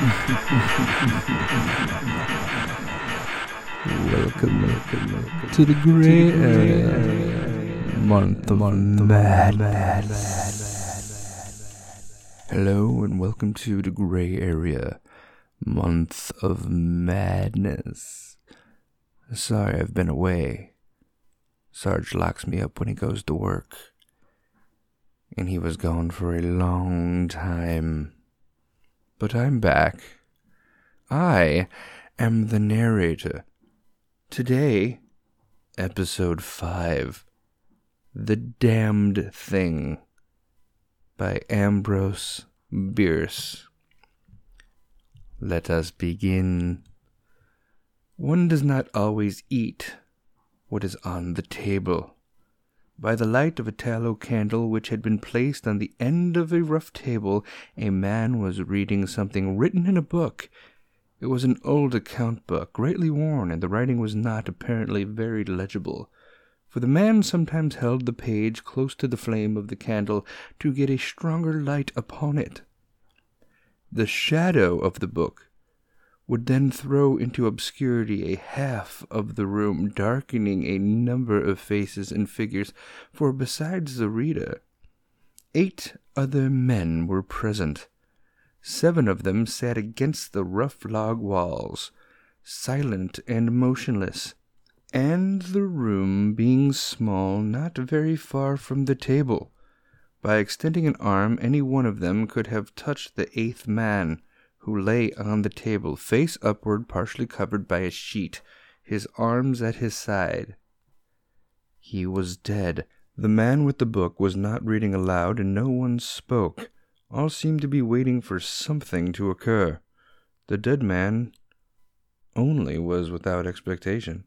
welcome, welcome, welcome to the gray area. Month of madness. Hello and welcome to the gray area. Month of madness. Sorry I've been away. Sarge locks me up when he goes to work. And he was gone for a long time. But I'm back. I am the narrator. Today, episode 5 The Damned Thing by Ambrose Bierce. Let us begin. One does not always eat what is on the table. By the light of a tallow candle which had been placed on the end of a rough table, a man was reading something written in a book. It was an old account book, greatly worn, and the writing was not apparently very legible, for the man sometimes held the page close to the flame of the candle to get a stronger light upon it. The shadow of the book would then throw into obscurity a half of the room, darkening a number of faces and figures, for besides the reader, eight other men were present. Seven of them sat against the rough log walls, silent and motionless, and the room being small, not very far from the table. By extending an arm, any one of them could have touched the eighth man who lay on the table, face upward, partially covered by a sheet, his arms at his side. He was dead. The man with the book was not reading aloud, and no one spoke. All seemed to be waiting for something to occur. The dead man only was without expectation.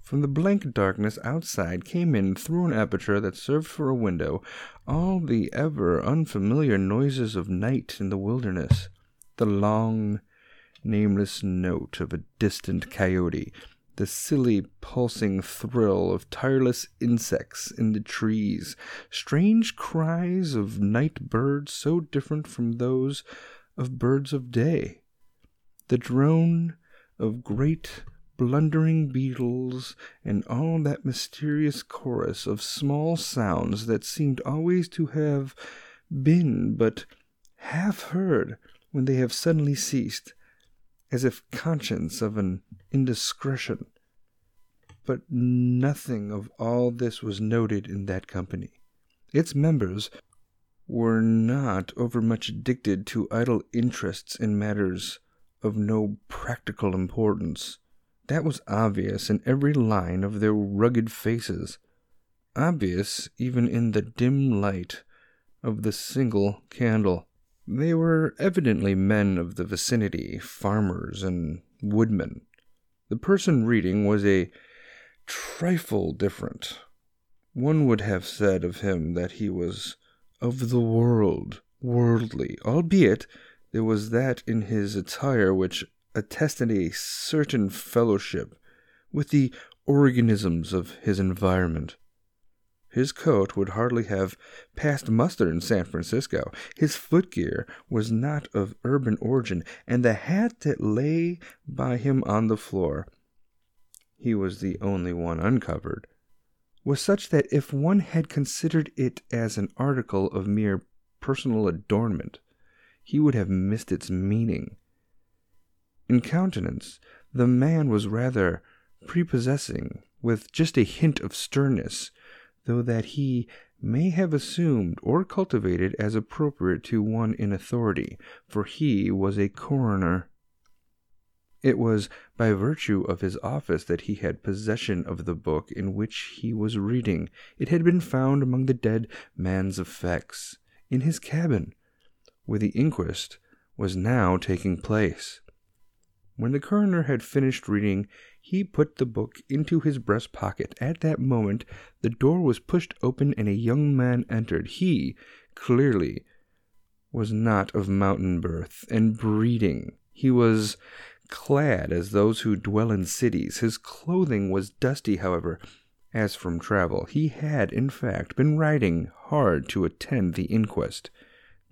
From the blank darkness outside came in through an aperture that served for a window all the ever unfamiliar noises of night in the wilderness the long, nameless note of a distant coyote, the silly pulsing thrill of tireless insects in the trees, strange cries of night birds so different from those of birds of day, the drone of great blundering beetles, and all that mysterious chorus of small sounds that seemed always to have been but half heard when they have suddenly ceased, as if conscious of an indiscretion. But nothing of all this was noted in that company. Its members were not overmuch addicted to idle interests in matters of no practical importance. That was obvious in every line of their rugged faces, obvious even in the dim light of the single candle. They were evidently men of the vicinity, farmers and woodmen. The person reading was a trifle different. One would have said of him that he was of the world, worldly, albeit there was that in his attire which attested a certain fellowship with the organisms of his environment. His coat would hardly have passed muster in San Francisco. His footgear was not of urban origin, and the hat that lay by him on the floor he was the only one uncovered was such that if one had considered it as an article of mere personal adornment, he would have missed its meaning. In countenance, the man was rather prepossessing, with just a hint of sternness though that he may have assumed or cultivated as appropriate to one in authority, for he was a coroner. It was by virtue of his office that he had possession of the book in which he was reading. It had been found among the dead man's effects in his cabin, where the inquest was now taking place. When the coroner had finished reading, he put the book into his breast pocket. At that moment, the door was pushed open and a young man entered. He, clearly, was not of mountain birth and breeding. He was clad as those who dwell in cities. His clothing was dusty, however, as from travel. He had, in fact, been riding hard to attend the inquest.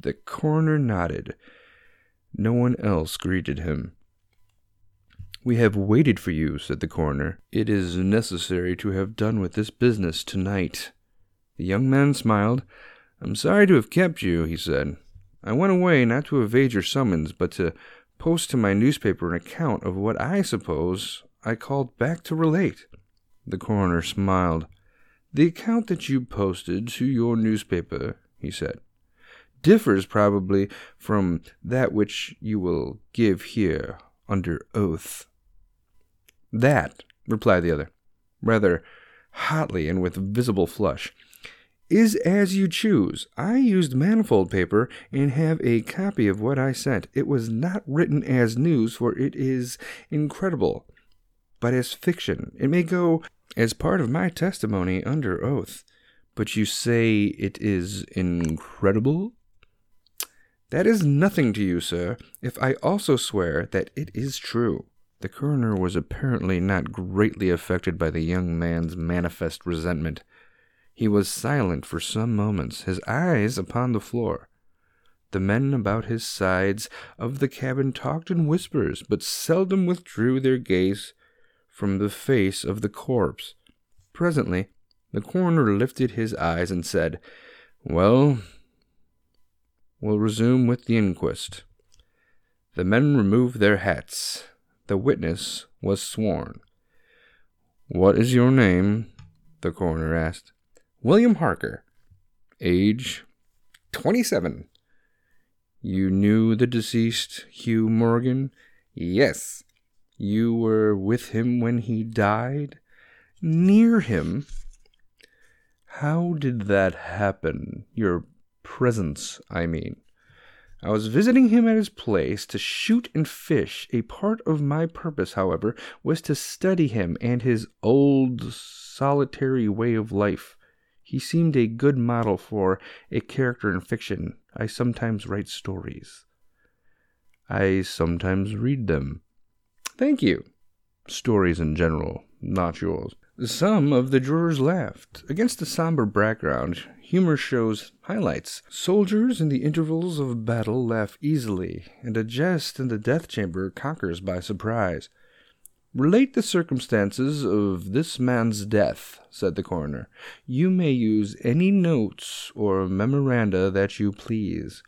The coroner nodded. No one else greeted him. We have waited for you, said the coroner. It is necessary to have done with this business tonight. The young man smiled. I'm sorry to have kept you, he said. I went away not to evade your summons, but to post to my newspaper an account of what I suppose I called back to relate. The coroner smiled. The account that you posted to your newspaper, he said, differs probably from that which you will give here under oath. That, replied the other, rather hotly and with visible flush, is as you choose. I used manifold paper and have a copy of what I sent. It was not written as news, for it is incredible, but as fiction. It may go as part of my testimony under oath. But you say it is incredible? That is nothing to you, sir, if I also swear that it is true. The coroner was apparently not greatly affected by the young man's manifest resentment. He was silent for some moments, his eyes upon the floor. The men about his sides of the cabin talked in whispers, but seldom withdrew their gaze from the face of the corpse. Presently, the coroner lifted his eyes and said, Well, we'll resume with the inquest. The men removed their hats. The witness was sworn. What is your name? the coroner asked. William Harker. Age? Twenty seven. You knew the deceased, Hugh Morgan? Yes. You were with him when he died? Near him. How did that happen? Your presence, I mean. I was visiting him at his place to shoot and fish. A part of my purpose, however, was to study him and his old, solitary way of life. He seemed a good model for a character in fiction. I sometimes write stories. I sometimes read them. Thank you. Stories in general, not yours. Some of the jurors laughed. Against a somber background, humor shows highlights. Soldiers in the intervals of battle laugh easily, and a jest in the death chamber conquers by surprise. Relate the circumstances of this man's death, said the coroner. You may use any notes or memoranda that you please.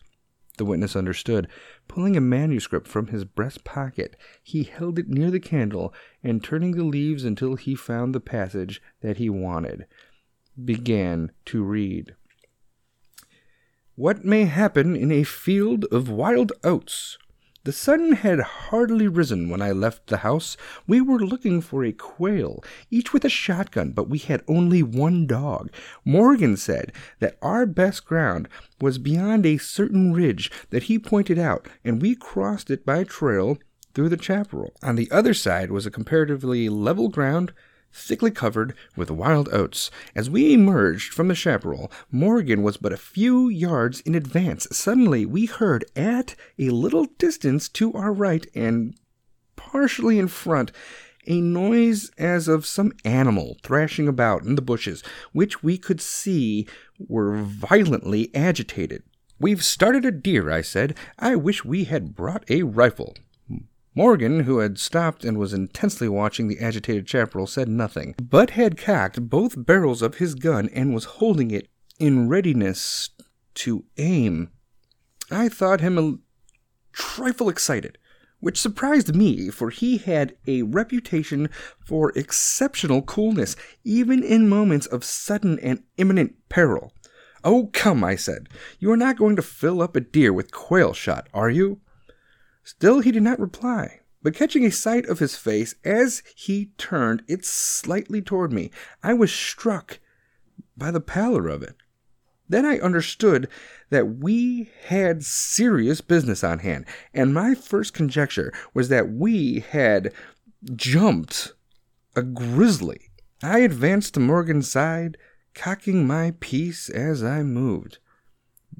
The witness understood. Pulling a manuscript from his breast pocket, he held it near the candle, and turning the leaves until he found the passage that he wanted, began to read. What may happen in a field of wild oats? The sun had hardly risen when I left the house. We were looking for a quail, each with a shotgun, but we had only one dog. Morgan said that our best ground was beyond a certain ridge that he pointed out, and we crossed it by trail through the chaparral. On the other side was a comparatively level ground thickly covered with wild oats. As we emerged from the chaparral, Morgan was but a few yards in advance. Suddenly, we heard at a little distance to our right and partially in front a noise as of some animal thrashing about in the bushes, which we could see were violently agitated. We've started a deer, I said. I wish we had brought a rifle. Morgan, who had stopped and was intensely watching the agitated chaparral, said nothing, but had cocked both barrels of his gun and was holding it in readiness to aim. I thought him a trifle excited, which surprised me, for he had a reputation for exceptional coolness, even in moments of sudden and imminent peril. Oh, come, I said. You are not going to fill up a deer with quail shot, are you? Still he did not reply, but catching a sight of his face as he turned it slightly toward me, I was struck by the pallor of it. Then I understood that we had serious business on hand, and my first conjecture was that we had jumped a grizzly. I advanced to Morgan's side, cocking my piece as I moved.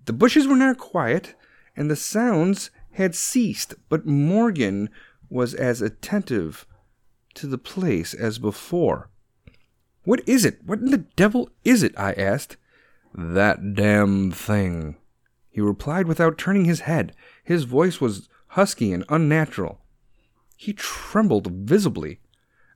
The bushes were now quiet, and the sounds had ceased, but Morgan was as attentive to the place as before. What is it? What in the devil is it? I asked. That damn thing. He replied without turning his head. His voice was husky, and unnatural. He trembled visibly.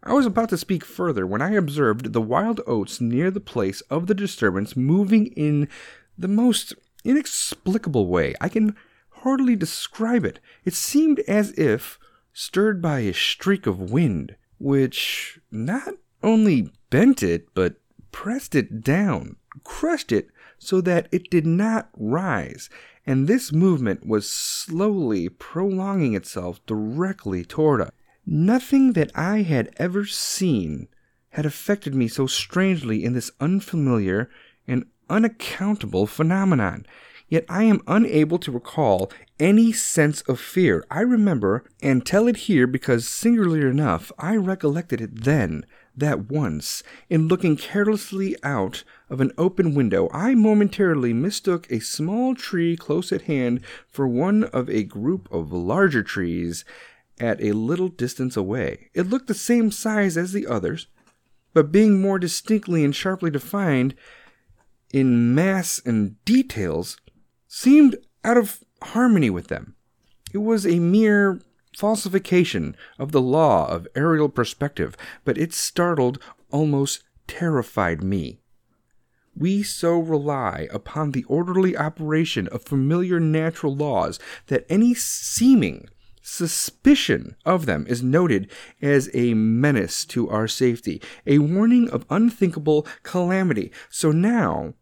I was about to speak further when I observed the wild oats near the place of the disturbance moving in the most inexplicable way. I can hardly describe it. It seemed as if stirred by a streak of wind, which not only bent it, but pressed it down, crushed it so that it did not rise, and this movement was slowly prolonging itself directly toward us. Nothing that I had ever seen had affected me so strangely in this unfamiliar and unaccountable phenomenon. Yet I am unable to recall any sense of fear. I remember, and tell it here because, singularly enough, I recollected it then, that once, in looking carelessly out of an open window, I momentarily mistook a small tree close at hand for one of a group of larger trees at a little distance away. It looked the same size as the others, but being more distinctly and sharply defined in mass and details, seemed out of harmony with them. It was a mere falsification of the law of aerial perspective, but it startled, almost terrified me. We so rely upon the orderly operation of familiar natural laws that any seeming Suspicion of them is noted as a menace to our safety, a warning of unthinkable calamity. So now,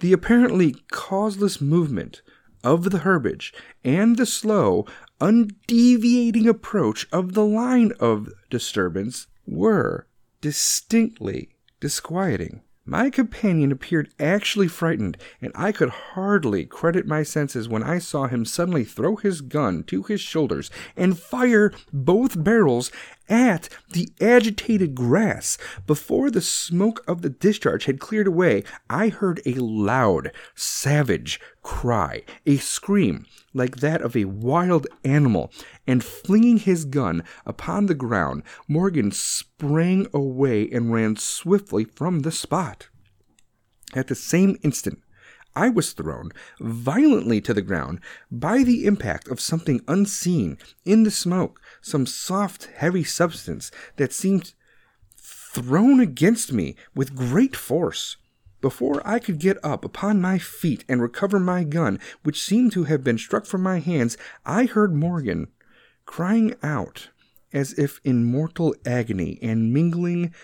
the apparently causeless movement of the herbage and the slow, undeviating approach of the line of disturbance were distinctly disquieting. My companion appeared actually frightened, and I could hardly credit my senses when I saw him suddenly throw his gun to his shoulders and fire both barrels at the agitated grass. Before the smoke of the discharge had cleared away, I heard a loud, savage cry, a scream like that of a wild animal, and flinging his gun upon the ground, Morgan sprang away and ran swiftly from the spot. At the same instant, I was thrown violently to the ground by the impact of something unseen in the smoke, some soft, heavy substance that seemed thrown against me with great force. Before I could get up upon my feet and recover my gun, which seemed to have been struck from my hands, I heard Morgan crying out as if in mortal agony, and mingling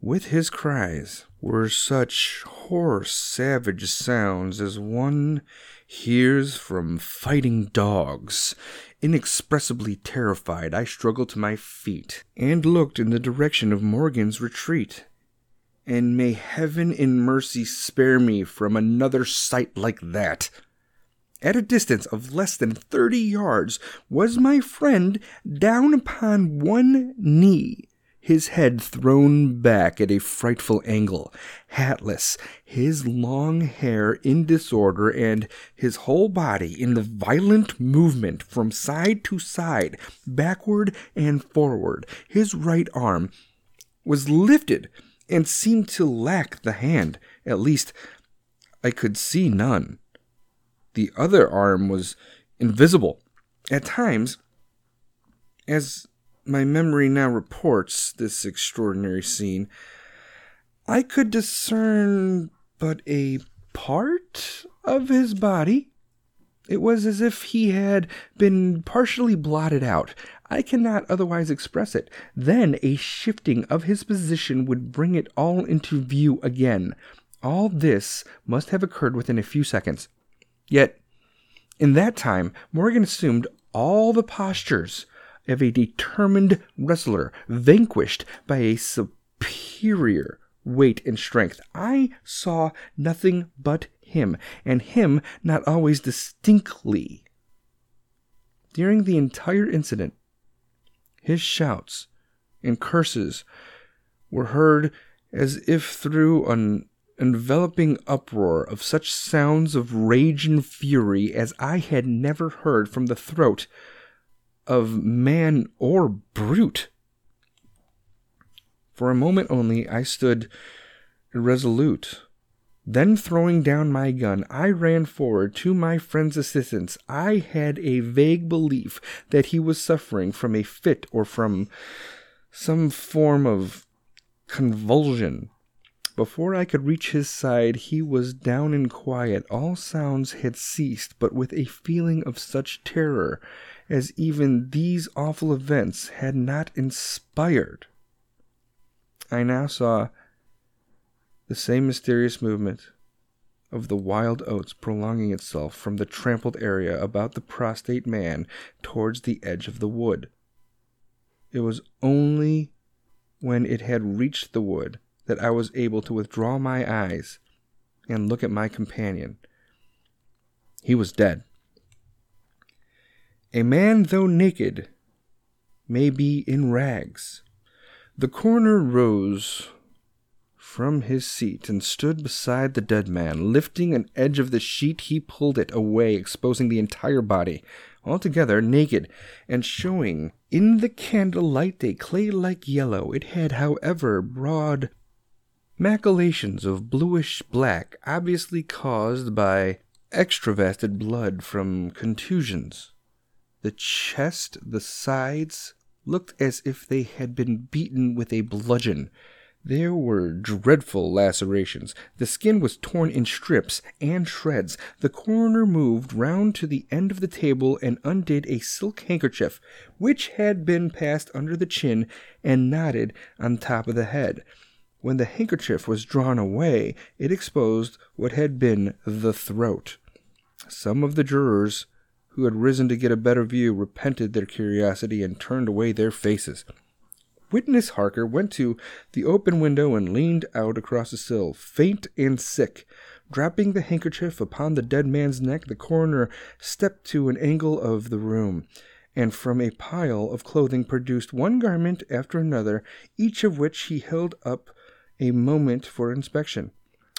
with his cries were such hoarse, savage sounds as one hears from fighting dogs. Inexpressibly terrified, I struggled to my feet and looked in the direction of Morgan's retreat and may heaven in mercy spare me from another sight like that. At a distance of less than thirty yards was my friend down upon one knee, his head thrown back at a frightful angle, hatless, his long hair in disorder, and his whole body in the violent movement from side to side, backward and forward. His right arm was lifted and seemed to lack the hand. At least, I could see none. The other arm was invisible. At times, as my memory now reports this extraordinary scene, I could discern but a part of his body. It was as if he had been partially blotted out. I cannot otherwise express it. Then a shifting of his position would bring it all into view again. All this must have occurred within a few seconds. Yet, in that time, Morgan assumed all the postures of a determined wrestler, vanquished by a superior weight and strength. I saw nothing but him, and him not always distinctly. During the entire incident, his shouts and curses were heard as if through an enveloping uproar of such sounds of rage and fury as I had never heard from the throat of man or brute. For a moment only I stood irresolute, Then, throwing down my gun, I ran forward to my friend's assistance. I had a vague belief that he was suffering from a fit or from some form of convulsion. Before I could reach his side, he was down and quiet. All sounds had ceased, but with a feeling of such terror as even these awful events had not inspired. I now saw the same mysterious movement of the wild oats prolonging itself from the trampled area about the prostrate man towards the edge of the wood. It was only when it had reached the wood that I was able to withdraw my eyes and look at my companion. He was dead. A man, though naked, may be in rags. The coroner rose from his seat and stood beside the dead man. Lifting an edge of the sheet, he pulled it away, exposing the entire body, altogether naked, and showing in the candlelight a clay like yellow. It had, however, broad maculations of bluish black, obviously caused by extravased blood from contusions. The chest, the sides, looked as if they had been beaten with a bludgeon. There were dreadful lacerations. The skin was torn in strips and shreds. The coroner moved round to the end of the table and undid a silk handkerchief, which had been passed under the chin and knotted on top of the head. When the handkerchief was drawn away, it exposed what had been the throat. Some of the jurors who had risen to get a better view repented their curiosity and turned away their faces. Witness Harker went to the open window and leaned out across the sill, faint and sick. Dropping the handkerchief upon the dead man's neck, the coroner stepped to an angle of the room, and from a pile of clothing produced one garment after another, each of which he held up a moment for inspection.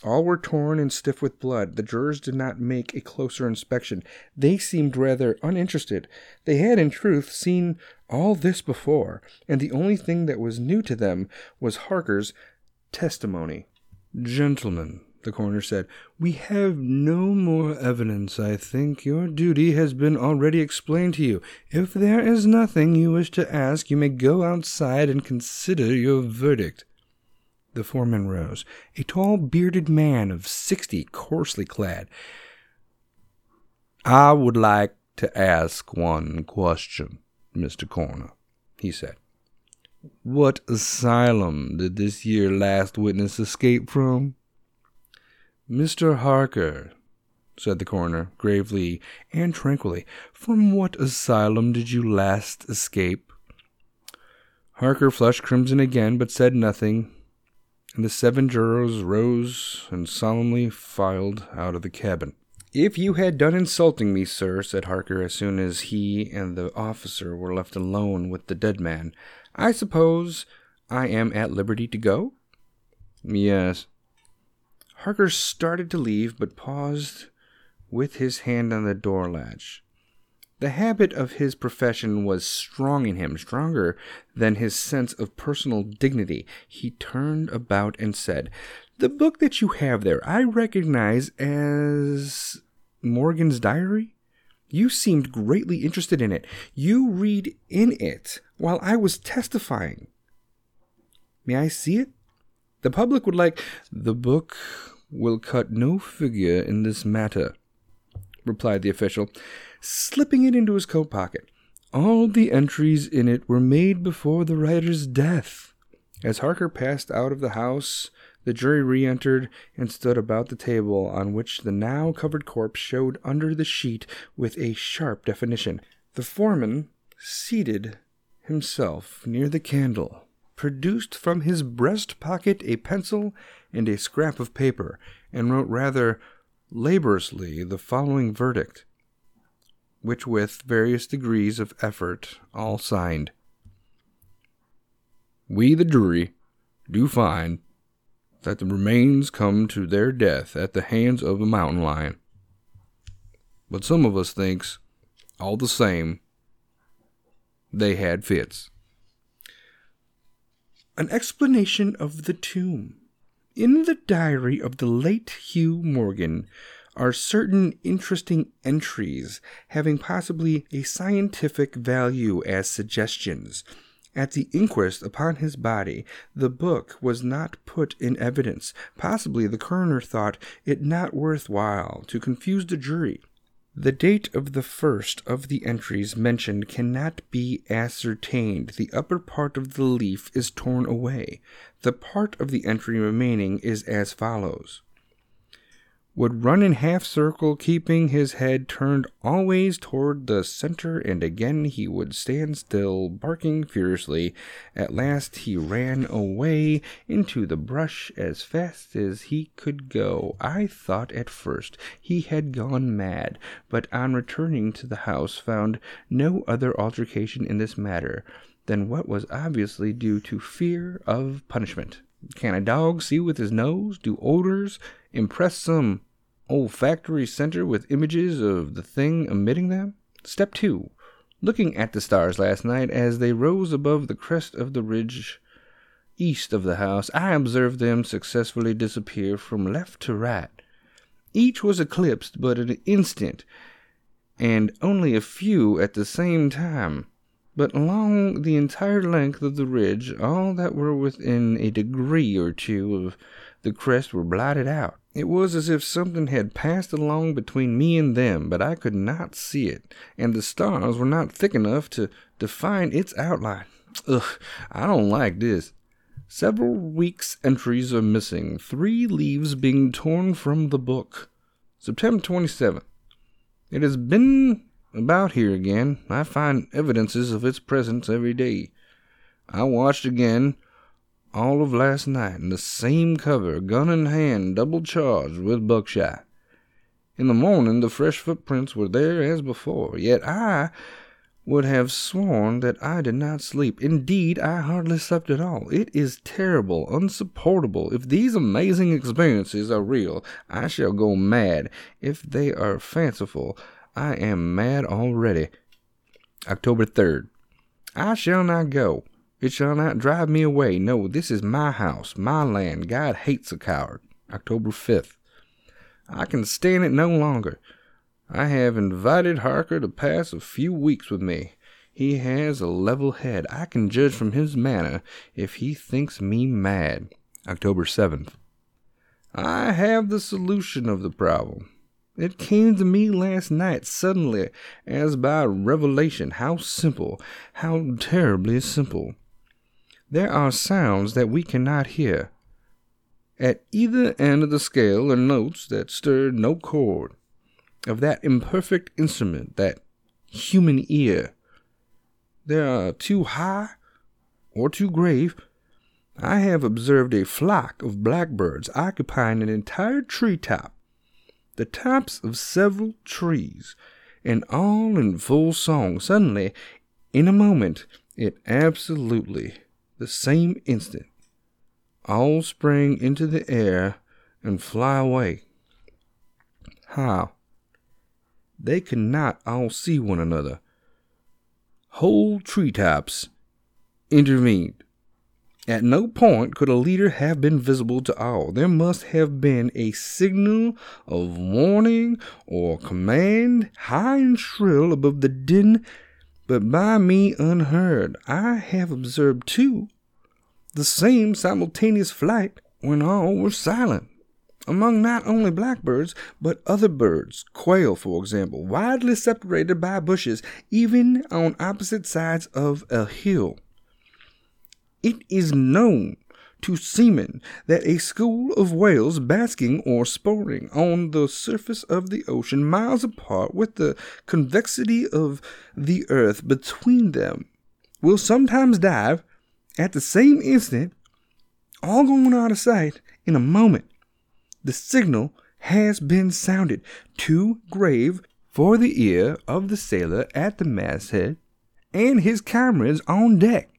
All were torn and stiff with blood. The jurors did not make a closer inspection. They seemed rather uninterested. They had, in truth, seen all this before, and the only thing that was new to them was Harker's testimony. Gentlemen, the coroner said, we have no more evidence. I think your duty has been already explained to you. If there is nothing you wish to ask, you may go outside and consider your verdict. The foreman rose, a tall, bearded man of sixty, coarsely clad. I would like to ask one question, Mr. Coroner, he said. What asylum did this year last witness escape from? Mr. Harker, said the coroner, gravely and tranquilly, from what asylum did you last escape? Harker flushed crimson again, but said nothing, and the seven jurors rose and solemnly filed out of the cabin. If you had done insulting me, sir, said Harker as soon as he and the officer were left alone with the dead man, I suppose I am at liberty to go? Yes. Harker started to leave, but paused with his hand on the door latch. The habit of his profession was strong in him, stronger than his sense of personal dignity. He turned about and said, The book that you have there, I recognize as Morgan's diary? You seemed greatly interested in it. You read in it while I was testifying. May I see it? The public would like. The book will cut no figure in this matter, replied the official slipping it into his coat pocket. All the entries in it were made before the writer's death. As Harker passed out of the house, the jury re entered and stood about the table on which the now covered corpse showed under the sheet with a sharp definition. The foreman seated himself near the candle, produced from his breast pocket a pencil and a scrap of paper, and wrote rather laboriously the following verdict which with various degrees of effort all signed. We, the jury, do find that the remains come to their death at the hands of a mountain lion. But some of us thinks, all the same, they had fits. An explanation of the tomb. In the diary of the late Hugh Morgan are certain interesting entries having possibly a scientific value as suggestions. At the inquest upon his body, the book was not put in evidence. Possibly the coroner thought it not worth while to confuse the jury. The date of the first of the entries mentioned cannot be ascertained. The upper part of the leaf is torn away. The part of the entry remaining is as follows would run in half circle, keeping his head turned always toward the center, and again he would stand still, barking furiously. At last he ran away into the brush as fast as he could go. I thought at first he had gone mad, but on returning to the house found no other altercation in this matter than what was obviously due to fear of punishment. Can a dog see with his nose? Do odors impress some olfactory center with images of the thing emitting them? Step 2. Looking at the stars last night as they rose above the crest of the ridge east of the house, I observed them successfully disappear from left to right. Each was eclipsed but an instant, and only a few at the same time. But along the entire length of the ridge, all that were within a degree or two of the crest were blotted out. It was as if something had passed along between me and them, but I could not see it, and the stars were not thick enough to define its outline. Ugh, I don't like this. Several weeks' entries are missing, three leaves being torn from the book. September 27th. It has been about here again. I find evidences of its presence every day. I watched again all of last night in the same cover, gun in hand, double charged with buckshot. In the morning, the fresh footprints were there as before, yet I would have sworn that I did not sleep. Indeed, I hardly slept at all. It is terrible, unsupportable. If these amazing experiences are real, I shall go mad. If they are fanciful, I am mad already. October 3rd. I shall not go. It shall not drive me away. No, this is my house, my land. God hates a coward. October 5th. I can stand it no longer. I have invited Harker to pass a few weeks with me. He has a level head. I can judge from his manner if he thinks me mad. October 7th. I have the solution of the problem. It came to me last night suddenly, as by revelation. How simple, how terribly simple. There are sounds that we cannot hear. At either end of the scale are notes that stir no chord of that imperfect instrument, that human ear. They are too high or too grave. I have observed a flock of blackbirds occupying an entire tree top, the tops of several trees, and all in full song. Suddenly, in a moment, it absolutely the same instant, all sprang into the air and fly away. How? They could not all see one another. Whole treetops intervened. At no point could a leader have been visible to all. There must have been a signal of warning or command, high and shrill above the din but by me unheard. I have observed, too, the same simultaneous flight when all were silent. Among not only blackbirds, but other birds, quail, for example, widely separated by bushes, even on opposite sides of a hill. It is known to seamen that a school of whales basking or sporting on the surface of the ocean miles apart with the convexity of the earth between them will sometimes dive at the same instant, all going out of sight in a moment. The signal has been sounded too grave for the ear of the sailor at the masthead and his comrades on deck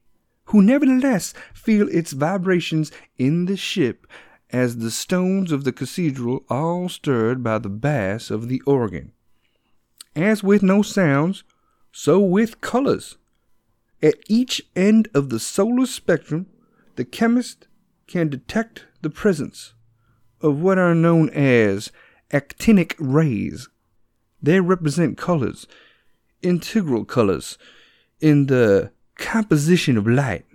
who nevertheless feel its vibrations in the ship as the stones of the cathedral all stirred by the bass of the organ. As with no sounds, so with colors. At each end of the solar spectrum, the chemist can detect the presence of what are known as actinic rays. They represent colors, integral colors, in the composition of light,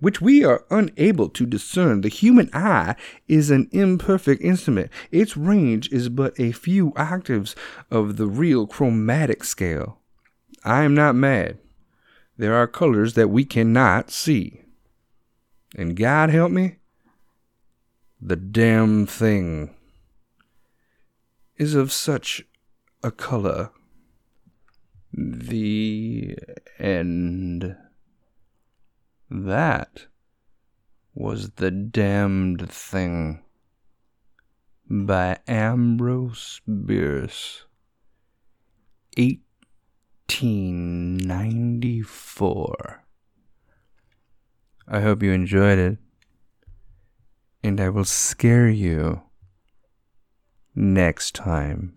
which we are unable to discern. The human eye is an imperfect instrument. Its range is but a few octaves of the real chromatic scale. I am not mad. There are colors that we cannot see. And God help me, the damn thing is of such a color. The end. That was The Damned Thing by Ambrose Bierce. 1894. I hope you enjoyed it, and I will scare you next time.